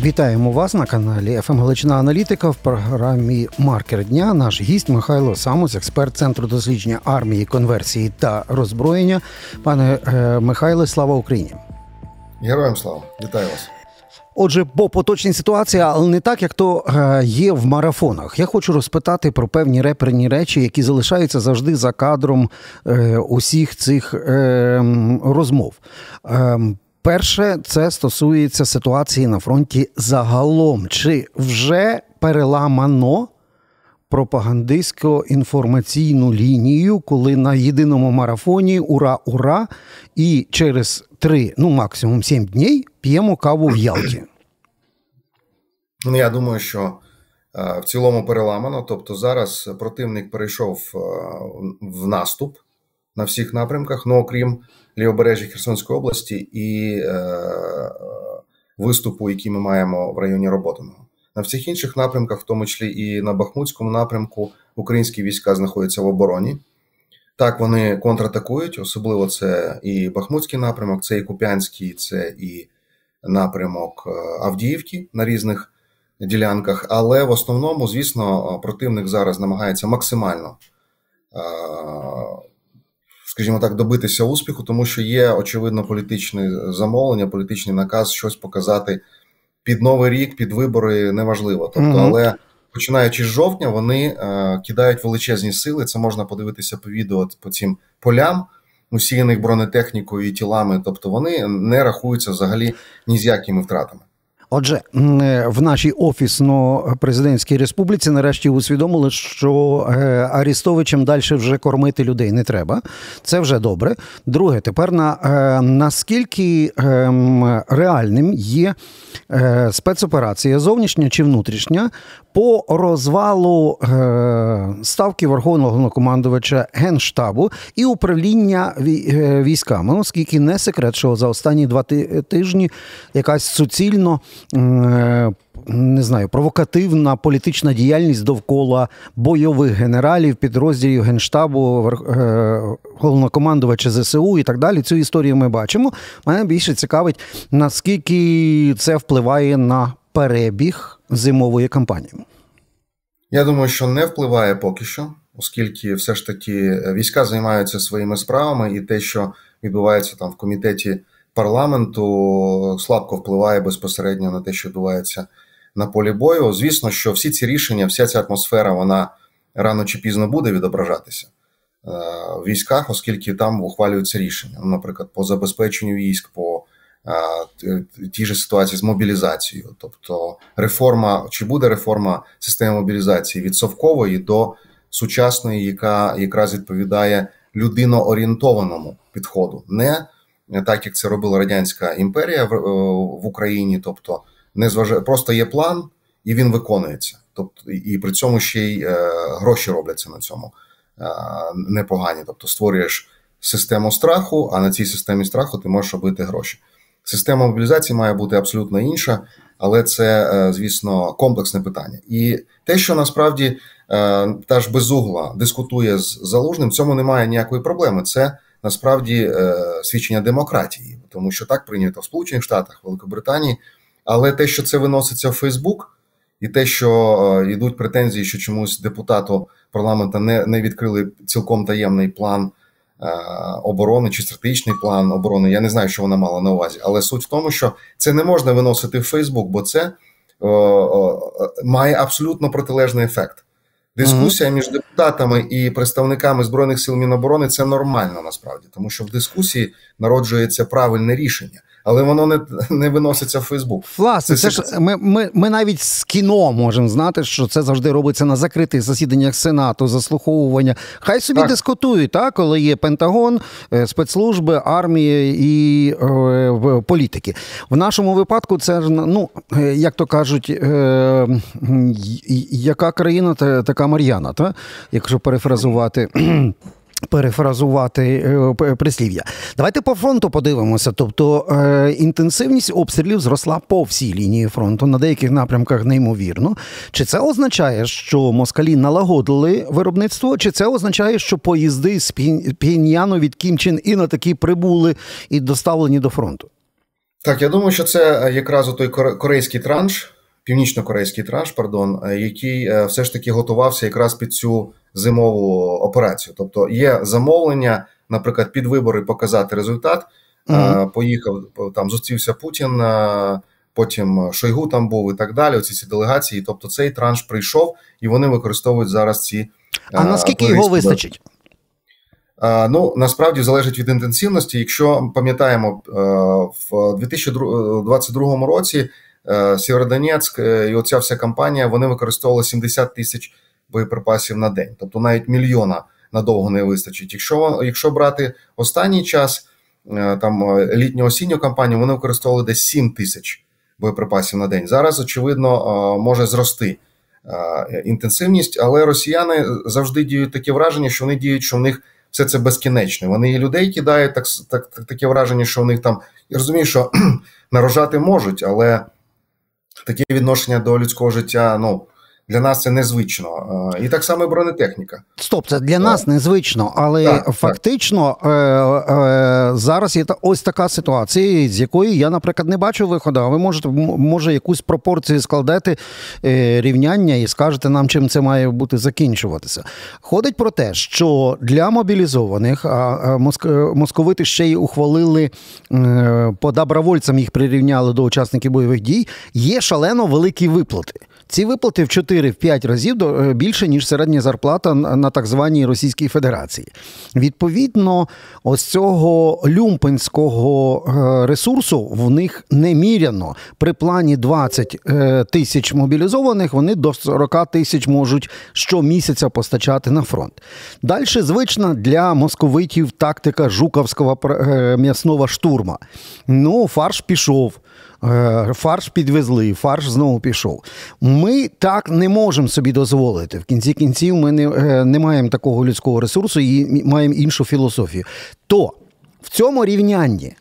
Вітаємо вас на каналі «ФМ Галичина Аналітика в програмі Маркер дня. Наш гість Михайло Самус, експерт центру дослідження армії, конверсії та роззброєння. Пане е, Михайле, слава Україні! Героям слава! Вітаю вас! Отже, по поточній ситуації, але не так, як то е, є в марафонах. Я хочу розпитати про певні реперні речі, які залишаються завжди за кадром е, усіх цих розмов. Перше, це стосується ситуації на фронті загалом. Чи вже переламано пропагандистсько інформаційну лінію, коли на єдиному марафоні ура, ура! І через три, ну максимум сім днів п'ємо каву в Ялті? Я думаю, що е, в цілому переламано. Тобто, зараз противник перейшов е, в наступ на всіх напрямках, ну окрім лівобережжя Херсонської області і е, виступу, який ми маємо в районі Роботиного. На всіх інших напрямках, в тому числі і на Бахмутському напрямку, українські війська знаходяться в обороні. Так, вони контратакують, особливо це і Бахмутський напрямок, це і Куп'янський, це і напрямок е, Авдіївки на різних ділянках. Але в основному, звісно, противник зараз намагається максимально е, скажімо так, добитися успіху, тому що є очевидно політичне замовлення, політичний наказ щось показати під новий рік, під вибори неважливо. Тобто, mm-hmm. але починаючи з жовтня, вони е, кидають величезні сили. Це можна подивитися по відео по цим полям. Усіяних бронетехнікою і тілами, тобто вони не рахуються взагалі ні з якими втратами. Отже, е, в нашій офісно-президентській республіці нарешті усвідомили, що е, Арістовичем далі вже кормити людей не треба. Це вже добре. Друге, тепер на е, наскільки ем, реальним є спецоперація, зовнішня чи внутрішня, по розвалу ставки Верховного Головнокомандувача Генштабу і управління військами, оскільки не секрет, що за останні два тижні якась суцільно. Е, не знаю, провокативна політична діяльність довкола бойових генералів, підрозділів Генштабу, е, головнокомандувача ЗСУ і так далі. Цю історію ми бачимо. Мене більше цікавить, наскільки це впливає на перебіг зимової кампанії. Я думаю, що не впливає поки що, оскільки все ж таки війська займаються своїми справами, і те, що відбувається там в комітеті парламенту слабко впливає безпосередньо на те, що відбувається на полі бою. Звісно, що всі ці рішення, вся ця атмосфера, вона рано чи пізно буде відображатися е, в військах, оскільки там ухвалюються рішення. Ну, наприклад, по забезпеченню військ, по тій же ситуації з мобілізацією, тобто реформа, чи буде реформа системи мобілізації від совкової до сучасної, яка якраз відповідає людиноорієнтованому підходу, не так як це робила радянська імперія в, е, в Україні, тобто не зважає, просто є план і він виконується. Тобто, і при цьому ще й е, гроші робляться на цьому е, непогані. Тобто створюєш систему страху, а на цій системі страху ти можеш робити гроші. Система мобілізації має бути абсолютно інша, але це, е, звісно, комплексне питання. І те, що насправді е, та ж безугла дискутує з залужним, в цьому немає ніякої проблеми. Це насправді е, свідчення демократії, тому що так прийнято в Сполучених Штатах, Великобританії. Але те, що це виноситься в Фейсбук, і те, що йдуть претензії, що чомусь депутату парламента не не відкрили цілком таємний план оборони чи стратегічний план оборони, я не знаю, що вона мала на увазі. Але суть в тому, що це не можна виносити в Фейсбук, бо це о, о, має абсолютно протилежний ефект. Дискусія між депутатами і представниками збройних сил Міноборони це нормально насправді, тому що в дискусії народжується правильне рішення але воно не не виноситься в Фейсбук. Власне, це, це ж ми ми, ми навіть з кіно можемо знати, що це завжди робиться на закритих засіданнях Сенату, заслуховування. Хай собі так. дискутують, так, коли є Пентагон, е, спецслужби, армія і е, політики. В нашому випадку це ну, е, як то кажуть, е, яка країна така Мар'яна, та? якщо перефразувати. Перефразувати е, прислів'я. Давайте по фронту подивимося. Тобто е, інтенсивність обстрілів зросла по всій лінії фронту, на деяких напрямках неймовірно. Чи це означає, що москалі налагодили виробництво, чи це означає, що поїзди з Піньяну від Кімчин і на такі прибули і доставлені до фронту? Так, я думаю, що це якраз той корейський транш, північно-корейський транш, пардон, який все ж таки готувався якраз під цю зимову операцію. Тобто є замовлення, наприклад, під вибори показати результат. Mm-hmm. Поїхав там, зустрівся Путін, потім Шойгу там був і так далі. Оці ці делегації. Тобто цей транш прийшов і вони використовують зараз ці. А наскільки його вистачить? Ну насправді залежить від інтенсивності. Якщо пам'ятаємо, в 2022 році Сєвєродонецьк і оця вся кампанія вони використовували 70 тисяч боєприпасів на день, тобто навіть мільйона надовго не вистачить. Якщо якщо брати останній час, там літньо осінню кампанію, вони використовували десь 7 тисяч боєприпасів на день. Зараз очевидно може зрости інтенсивність, але росіяни завжди діють таке враження, що вони діють, що в них все це безкінечно. Вони і людей кидають так, так, таке враження, що у них там я розумію, що нарожати можуть, але таке відношення до людського життя, ну. Для нас це незвично. І так само і бронетехніка. Стоп, це для нас незвично, але так, фактично так. Е, е, зараз є та ось така ситуація, з якої я, наприклад, не бачу виходу. А ви можете може якусь пропорцію складати е, рівняння і скажете нам, чим це має бути закінчуватися. Ходить про те, що для мобілізованих а московити ще й ухвалили по добровольцям їх прирівняли до учасників бойових дій. Є шалено великі виплати. Ці виплати в 4-5 разів е, більше, ніж середня зарплата на так званій Російській Федерації. Відповідно, ось цього люмпенського е, ресурсу в них неміряно. При плані 20 е, тисяч мобілізованих вони до 40 тисяч можуть щомісяця постачати на фронт. Далі звична для московитів тактика жуковського м'ясного штурма. Ну, фарш пішов. Е, фарш підвезли, фарш знову пішов. Ми так не можемо собі дозволити. В кінці кінців ми не, е, не маємо такого людського ресурсу і маємо іншу філософію. То в цьому рівнянні.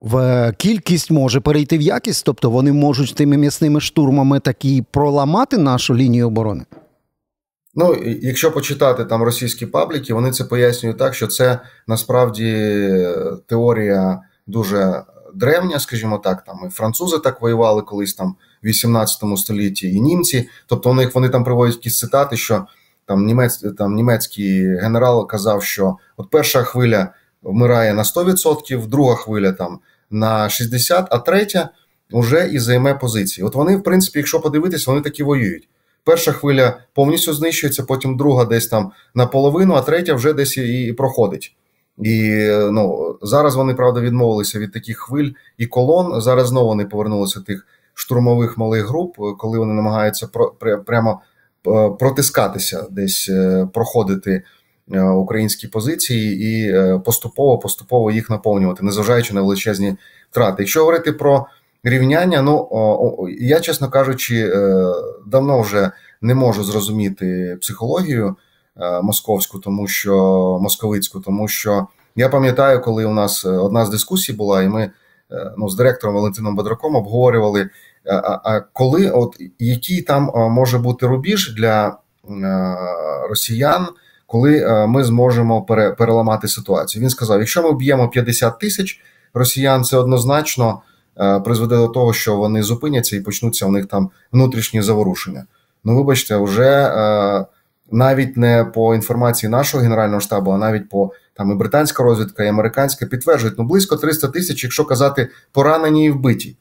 В кількість може перейти в якість, тобто вони можуть тими м'ясними штурмами такі проламати нашу лінію оборони. Ну, якщо почитати там російські пабліки, вони це пояснюють так, що це насправді теорія дуже древня, скажімо так, там і французи так воювали колись там в 18 столітті, і німці. Тобто у них вони там приводять якісь цитати, що там німець, там німецький генерал казав, що от перша хвиля вмирає на 100%, друга хвиля там на 60%, а третя вже і займе позиції. От вони, в принципі, якщо подивитись, вони такі воюють. Перша хвиля повністю знищується, потім друга десь там наполовину, а третя вже десь і проходить. І ну зараз вони правда відмовилися від таких хвиль і колон. Зараз знову вони повернулися тих штурмових малих груп, коли вони намагаються прямо е, протискатися, десь е, проходити е, українські позиції і поступово поступово їх наповнювати, незважаючи на величезні втрати. Якщо говорити про рівняння, ну я чесно кажучи, давно вже не можу зрозуміти психологію. Е, московську, тому що московицьку, тому що я пам'ятаю, коли у нас е, одна з дискусій була, і ми е, ну, з директором Валентином Бадраком обговорювали, а, а коли, от який там може бути рубіж для росіян. Коли ми зможемо переламати ситуацію, він сказав: якщо ми б'ємо 50 тисяч росіян, це однозначно призведе до того, що вони зупиняться і почнуться у них там внутрішні заворушення. Ну, вибачте, вже навіть не по інформації нашого генерального штабу, а навіть по там і британська розвідка, і американська підтверджують ну близько 300 тисяч, якщо казати поранені і вбиті.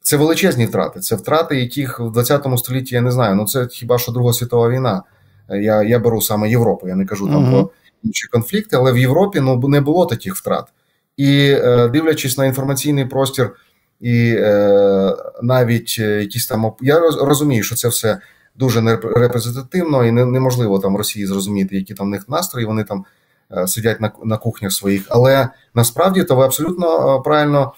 Це величезні втрати. Це втрати, яких в 20 столітті я не знаю. Ну це хіба що Друга світова війна. Я я беру саме Європу, я не кажу там про інші конфлікти, але в Європі ну не було таких втрат. І е, дивлячись на інформаційний простір, і е, навіть е, якісь там я розумію, що це все дуже репрезентативно і неможливо там Росії зрозуміти, які там в них настрої. Вони там е, сидять на на кухнях своїх. Але насправді то ви абсолютно е, правильно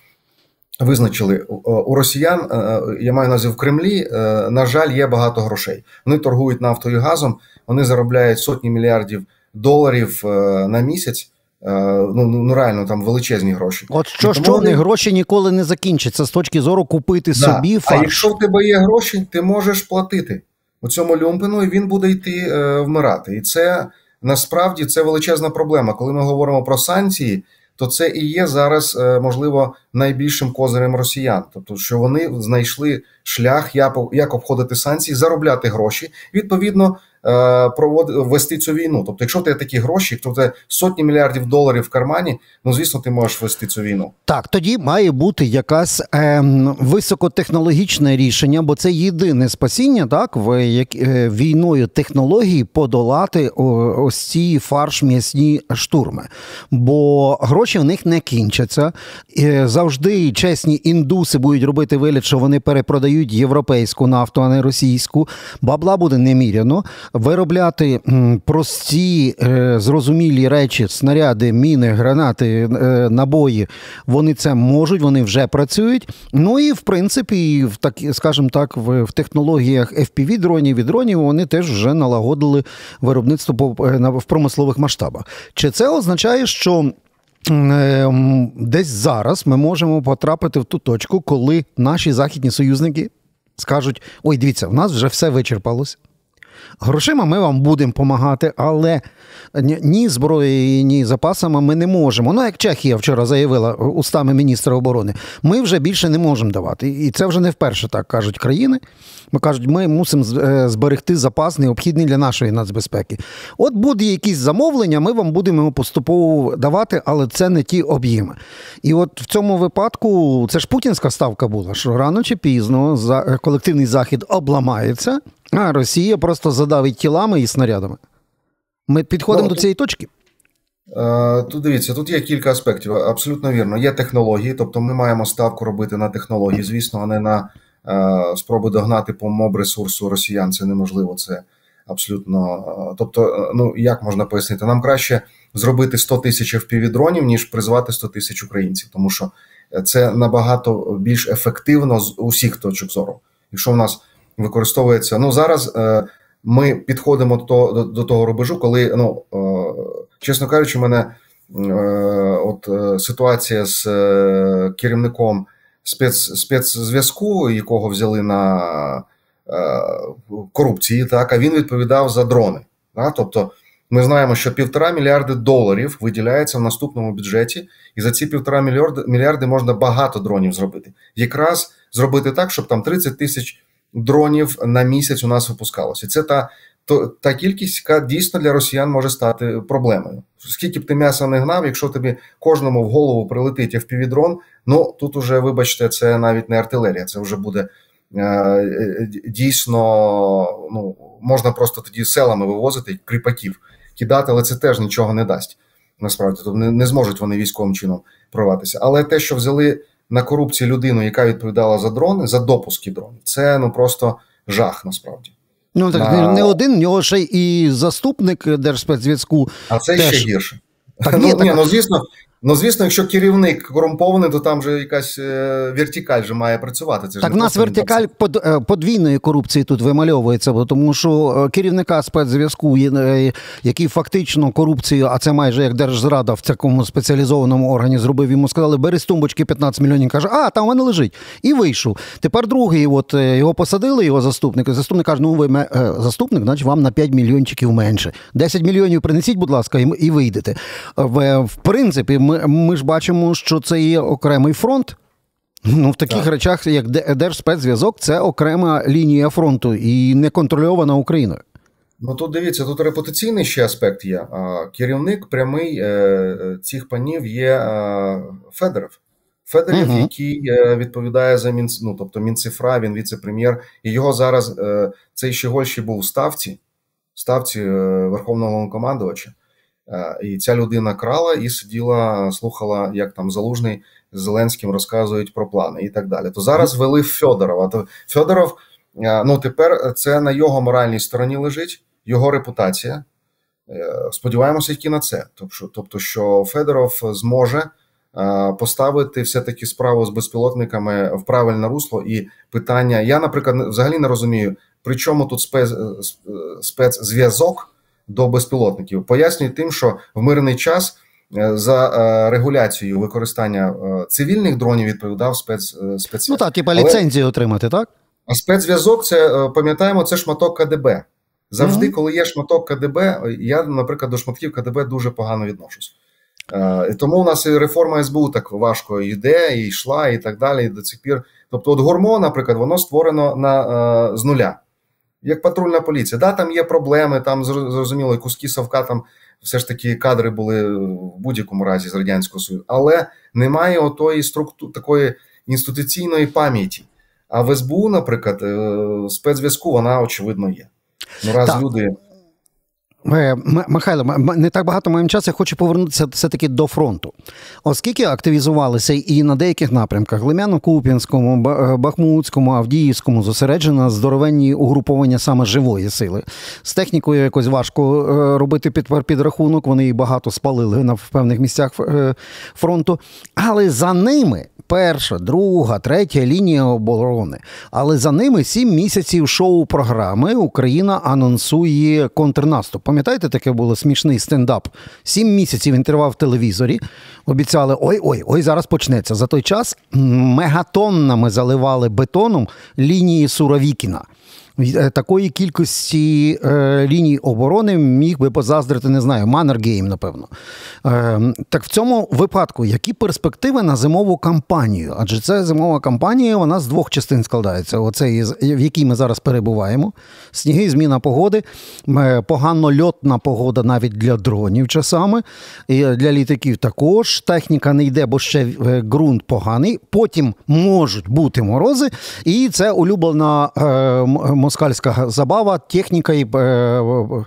визначили у росіян. Е, я маю назву в Кремлі. На жаль, є багато грошей. Вони торгують нафтою і газом. Вони заробляють сотні мільярдів доларів на місяць. Ну, ну ну реально там величезні гроші. От що що вони... гроші ніколи не закінчаться з точки зору купити да. собі. фарш. А якщо в тебе є гроші, ти можеш платити у цьому люмпену, і він буде йти е, вмирати. І це насправді це величезна проблема. Коли ми говоримо про санкції, то це і є зараз е, можливо найбільшим козирем росіян, тобто що вони знайшли шлях, як обходити санкції, заробляти гроші. Відповідно, провод... вести цю війну. Тобто, якщо ти такі гроші, якщо ти сотні мільярдів доларів в кармані, ну звісно, ти можеш вести цю війну. Так, тоді має бути якась е, високотехнологічне рішення, бо це єдине спасіння, так в як е, війною технології подолати ось ці фарш м'ясні штурми. Бо гроші в них не кінчаться. Е, завжди чесні індуси будуть робити вигляд, що вони перепродають європейську нафту, а не російську. Бабла буде неміряно виробляти прості е, зрозумілі речі, снаряди, міни, гранати, е, набої. Вони це можуть, вони вже працюють. Ну і в принципі, в так, скажімо так, в, в технологіях fpv дронів і дронів вони теж вже налагодили виробництво е, в промислових масштабах. Чи це означає, що? Десь зараз ми можемо потрапити в ту точку, коли наші західні союзники скажуть: ой, дивіться, в нас вже все вичерпалось. Грошима ми вам будемо допомагати, але ні зброєю, ні запасами ми не можемо. Ну, як Чехія вчора заявила устами міністра оборони, ми вже більше не можемо давати. І це вже не вперше так кажуть країни. Ми кажуть, ми мусимо е, зберегти запас, необхідний для нашої нацбезпеки. От буде якісь замовлення, ми вам будемо поступово давати, але це не ті об'єми. І от в цьому випадку це ж путінська ставка була, що рано чи пізно е, колективний захід обламається. А Росія просто задавить тілами і снарядами. Ми підходимо ну, до цієї точки. Е, тут дивіться, тут є кілька аспектів. Абсолютно вірно. Є технології, тобто ми маємо ставку робити на технології, звісно, а не на е, спроби догнати по моб ресурсу росіян. Це неможливо. Це абсолютно. Е, тобто, ну як можна пояснити, нам краще зробити 100 тисяч впівдронів, ніж призвати 100 тисяч українців, тому що це набагато більш ефективно з усіх точок зору. Якщо в нас використовується. Ну зараз е, ми підходимо до до, до того рубежу, коли ну е, чесно кажучи, у мене е, от ситуація з керівником спец, спецзв'язку, якого взяли на корупції, так а він відповідав за дрони. Так? Тобто. Ми знаємо, що півтора мільярди доларів виділяється в наступному бюджеті, і за ці півтора мільярди можна багато дронів зробити. Якраз зробити так, щоб там 30 тисяч дронів на місяць у нас випускалося. Це та то, та кількість, яка дійсно для росіян може стати проблемою. Скільки б ти м'яса не гнав, якщо тобі кожному в голову прилетить FPV-дрон, ну тут уже, вибачте, це навіть не артилерія, це вже буде е, е дійсно, ну можна просто тоді селами вивозити кріпаків, кидати, але це теж нічого не дасть. Насправді, тобто не, не зможуть вони військовим чином прорватися. Але те, що взяли на корупції людину, яка відповідала за дрони, за допуски дронів. Це ну просто жах насправді. Ну так на... не один, в нього ще і заступник Держспецзв'язку. А це теж... ще гірше. Так, ну, ні, так... ні, ну звісно, Ну, звісно, якщо керівник корумпований, то там вже якась е, вертикаль вже має працювати. Це так, в нас вертикаль под, е, подвійної корупції тут вимальовується, бо тому що е, керівника спецзв'язку, який фактично корупцію, а це майже як держзрада в такому спеціалізованому органі зробив, йому сказали, бери з тумбочки 15 мільйонів. Каже, а там мене лежить. І вийшов. Тепер другий, от його посадили, його заступник. Заступник каже, ну ви заступник, значить вам на 5 мільйончиків менше. 10 мільйонів принесіть, будь ласка, і вийдете. В, в принципі, ми ми ж бачимо, що це є окремий фронт. Ну, В таких так. речах, як Держспецзв'язок, це окрема лінія фронту і не контрольована Україною. Ну тут дивіться, тут репутаційний ще аспект є. Керівник прямий е, цих панів є е, Федоров. Федоров, угу. який е, відповідає за Мін, ну, тобто Мінцифра, він віце-прем'єр. І його зараз цей Щегольщий був в ставці, ставці Верховного Головнокомандувача. Е, і ця людина крала і сиділа, слухала, як там Залужний з Зеленським розказують про плани і так далі. То зараз вели Федорова. То Федоров, е, ну тепер це на його моральній стороні лежить, його репутація. Е, сподіваємося, які на це. Тобто, що Федоров зможе поставити все-таки справу з безпілотниками в правильне русло і питання. Я, наприклад, взагалі не розумію, при чому тут спец, спецзв'язок до безпілотників. Пояснюють тим, що в мирний час е, за е, регуляцією використання е, цивільних дронів відповідав спец, спец... Ну так, типа ліцензію отримати, так? А спецзв'язок це пам'ятаємо, це шматок КДБ. Завжди, mm-hmm. коли є шматок КДБ, я, наприклад, до шматків КДБ дуже погано відношусь. І Тому у нас і реформа СБУ так важко йде, і йшла, і так далі. і до цих пір. Тобто, от ГОРМО, наприклад, воно створено на, з нуля. Як патрульна поліція. Да, там є проблеми, там зрозуміло, куски совка там все ж таки кадри були в будь-якому разі з Радянського Союзу, але немає отої структури такої інституційної пам'яті. А в СБУ, наприклад, е, спецзв'язку вона очевидно є. Ну, раз так. люди. Е, Михайло, не так багато маємо часу, я хочу повернутися все-таки до фронту. Оскільки активізувалися і на деяких напрямках Лимяно-Куп'янському, е, Бахмутському, Авдіївському зосереджено здоровенні угруповання саме живої сили. З технікою якось важко робити підрахунок, вони її багато спалили на в певних місцях фронту. Але за ними перша, друга, третя лінія оборони. Але за ними сім місяців шоу-програми Україна анонсує контрнаступ. Пам'ятаєте, таке було смішний стендап? Сім місяців він тривав в телевізорі. Обіцяли: ой-ой, ой, зараз почнеться. За той час мегатоннами заливали бетоном лінії Суровікіна. Е, такої кількості е, ліній оборони міг би позаздрити, не знаю, Маннергейм, напевно. Е, так в цьому випадку, які перспективи на зимову кампанію? Адже це зимова кампанія, вона з двох частин складається. Оце, в якій ми зараз перебуваємо. Сніги, зміна погоди, е, погано льотна погода навіть для дронів часами, і для літаків також. Техніка не йде, бо ще е, ґрунт поганий. Потім можуть бути морози, і це улюблена. Е, москальська забава, техніка і э,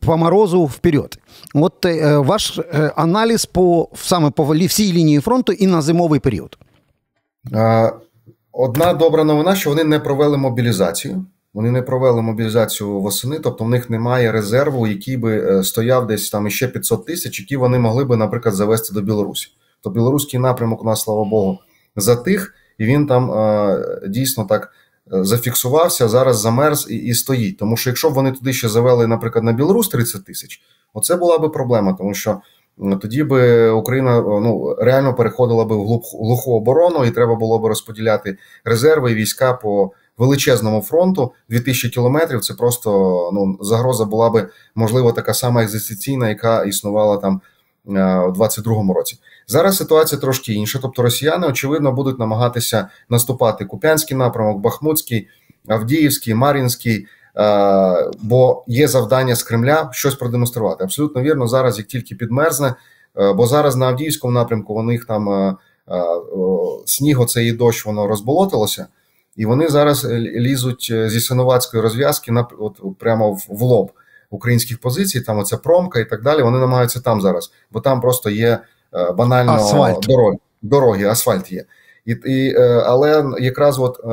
по морозу вперед. От э, ваш э, аналіз по саме по всій лінії фронту і на зимовий період. Одна добра новина, що вони не провели мобілізацію. Вони не провели мобілізацію восени, тобто в них немає резерву, який би е, стояв десь там іще 500 тисяч, які вони могли би, наприклад, завести до Білорусі. То білоруський напрямок у нас, слава Богу, затих, і він там е, дійсно так Е, зафіксувався, зараз замерз і і стоїть. Тому що якщо б вони туди ще завели, наприклад, на Білорусь 30 тисяч, оце була би проблема, тому що тоді би Україна ну реально переходила би в глуху оборону, і треба було б розподіляти резерви і війська по величезному фронту. 2000 кілометрів це просто ну загроза була би можливо така сама екзистенційна, яка існувала там у 22-му році. Зараз ситуація трошки інша. Тобто росіяни, очевидно, будуть намагатися наступати Куп'янський напрямок, Бахмутський, Авдіївський, Мар'їнський. Бо є завдання з Кремля щось продемонструвати. Абсолютно вірно, зараз як тільки підмерзне, бо зараз на Авдіївському напрямку вони їх там сніг, оцей дощ, воно розболотилося, і вони зараз лізуть зі Синовацької розв'язки на от прямо в лоб українських позицій. Там оця промка і так далі. Вони намагаються там зараз, бо там просто є Е, банально асфальт. дороги, дороги, асфальт є. І, і, е, Але якраз от е,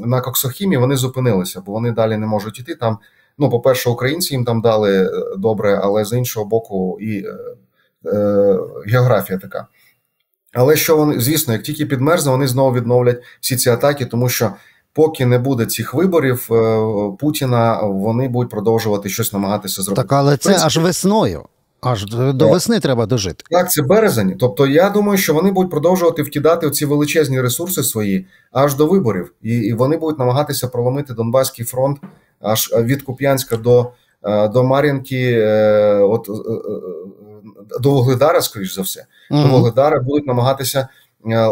на Коксохімі вони зупинилися, бо вони далі не можуть іти. Там, ну, по-перше, українці їм там дали добре, але з іншого боку, і е, географія така. Але що вони, звісно, як тільки підмерзне, вони знову відновлять всі ці атаки, тому що поки не буде цих виборів Путіна, вони будуть продовжувати щось намагатися зробити. Так, але це аж весною. Аж до весни треба дожити. Так, це березень. Тобто, я думаю, що вони будуть продовжувати вкидати ці величезні ресурси свої аж до виборів, і і вони будуть намагатися проломити Донбаський фронт аж від Куп'янська до е, до Мар'їнки, е, от е, до Вугледара, скоріш за все, угу. до Вугледара будуть намагатися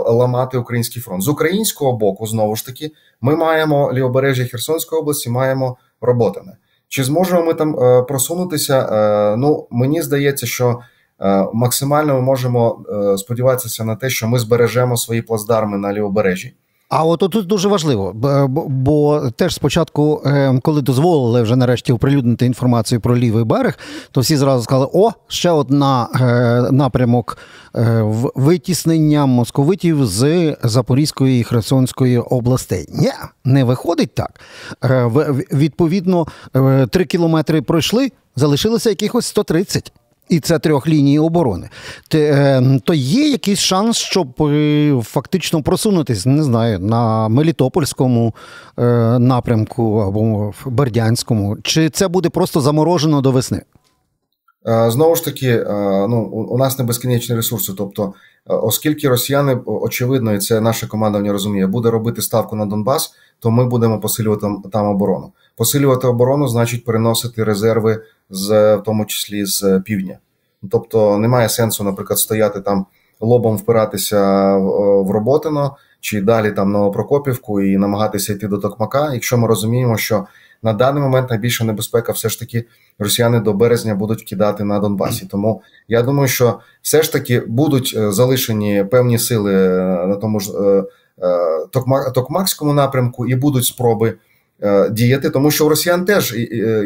ламати український фронт з українського боку. Знову ж таки, ми маємо лівобережжя Херсонської області, маємо роботами. Чи зможемо ми там е, просунутися? Е, ну мені здається, що е, максимально ми можемо сподіватися на те, що ми збережемо свої плацдарми на лівобережжі. А от тут дуже важливо, бо, бо теж спочатку, коли дозволили вже нарешті оприлюднити інформацію про лівий берег, то всі зразу сказали: о, ще одна напрямок витіснення московитів з Запорізької і Херсонської областей. Ні, не виходить так. Відповідно, три кілометри пройшли, залишилося якихось 130 і це трьох ліній оборони, ем, то є якийсь шанс, щоб е, фактично просунутися, не знаю, на Мелітопольському е, напрямку або в Бердянському, чи це буде просто заморожено до весни? Е, знову ж таки, ну у нас не безкінечні ресурси. Тобто, оскільки росіяни, очевидно, і це наша команда розуміє, буде робити ставку на Донбас, то ми будемо посилювати там оборону. Посилювати оборону значить переносити резерви з в тому числі з півдня. Тобто немає сенсу, наприклад, стояти там лобом впиратися в Роботино чи далі там Новопрокопівку і намагатися йти до Токмака, якщо ми розуміємо, що на даний момент найбільша небезпека все ж таки росіяни до березня будуть кидати на Донбасі. Тому я думаю, що все ж таки будуть залишені певні сили на тому ж Токмакському напрямку і будуть спроби. Діяти, тому що у росіян теж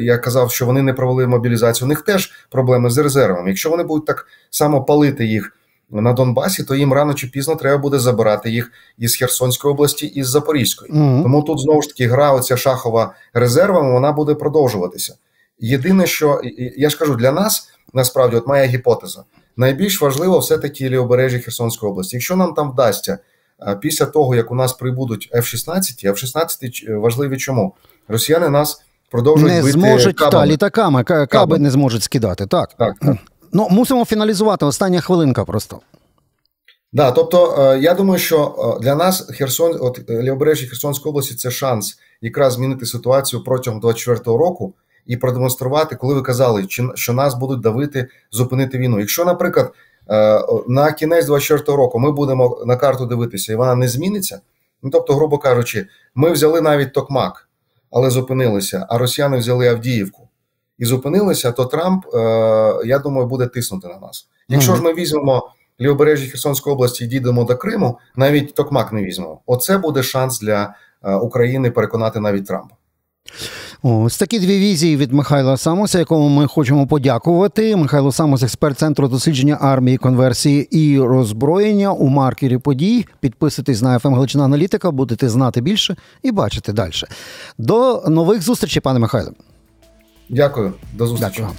я казав, що вони не провели мобілізацію. У них теж проблеми з резервами. Якщо вони будуть так само палити їх на Донбасі, то їм рано чи пізно треба буде забирати їх із Херсонської області і з Запорізької. Mm-hmm. Тому тут знову ж таки гра оця шахова резервами, вона буде продовжуватися. Єдине, що я ж кажу, для нас насправді от моя гіпотеза найбільш важливо все таки лівобережжя Херсонської області. Якщо нам там вдасться після того, як у нас прибудуть F-16, F-16 важливі чому? Росіяни нас продовжують не бити зможуть кабами. та літаками, каби, каби не зможуть скидати. Так. Так, так. Ну, мусимо фіналізувати. Остання хвилинка просто. Да, тобто, я думаю, що для нас Херсон, от лівобережжя Херсонської області, це шанс якраз змінити ситуацію протягом 24-го року і продемонструвати, коли ви казали, що нас будуть давити зупинити війну. Якщо, наприклад, на кінець 24-го року ми будемо на карту дивитися, і вона не зміниться. Ну тобто, грубо кажучи, ми взяли навіть Токмак, але зупинилися, а росіяни взяли Авдіївку і зупинилися, то Трамп, я думаю, буде тиснути на нас. Якщо mm-hmm. ж ми візьмемо лівобережжя Херсонської області і дійдемо до Криму, навіть Токмак не візьмемо. Оце буде шанс для України переконати навіть Трампа. Ось такі дві візії від Михайла Самуся, якому ми хочемо подякувати. Михайло Самусь, експерт центру дослідження армії, конверсії і роззброєння у маркері подій. Підписуйтесь на ФМ Галичина Аналітика, будете знати більше і бачити далі. До нових зустрічей, пане Михайло. Дякую, до зустрічі. Дякую.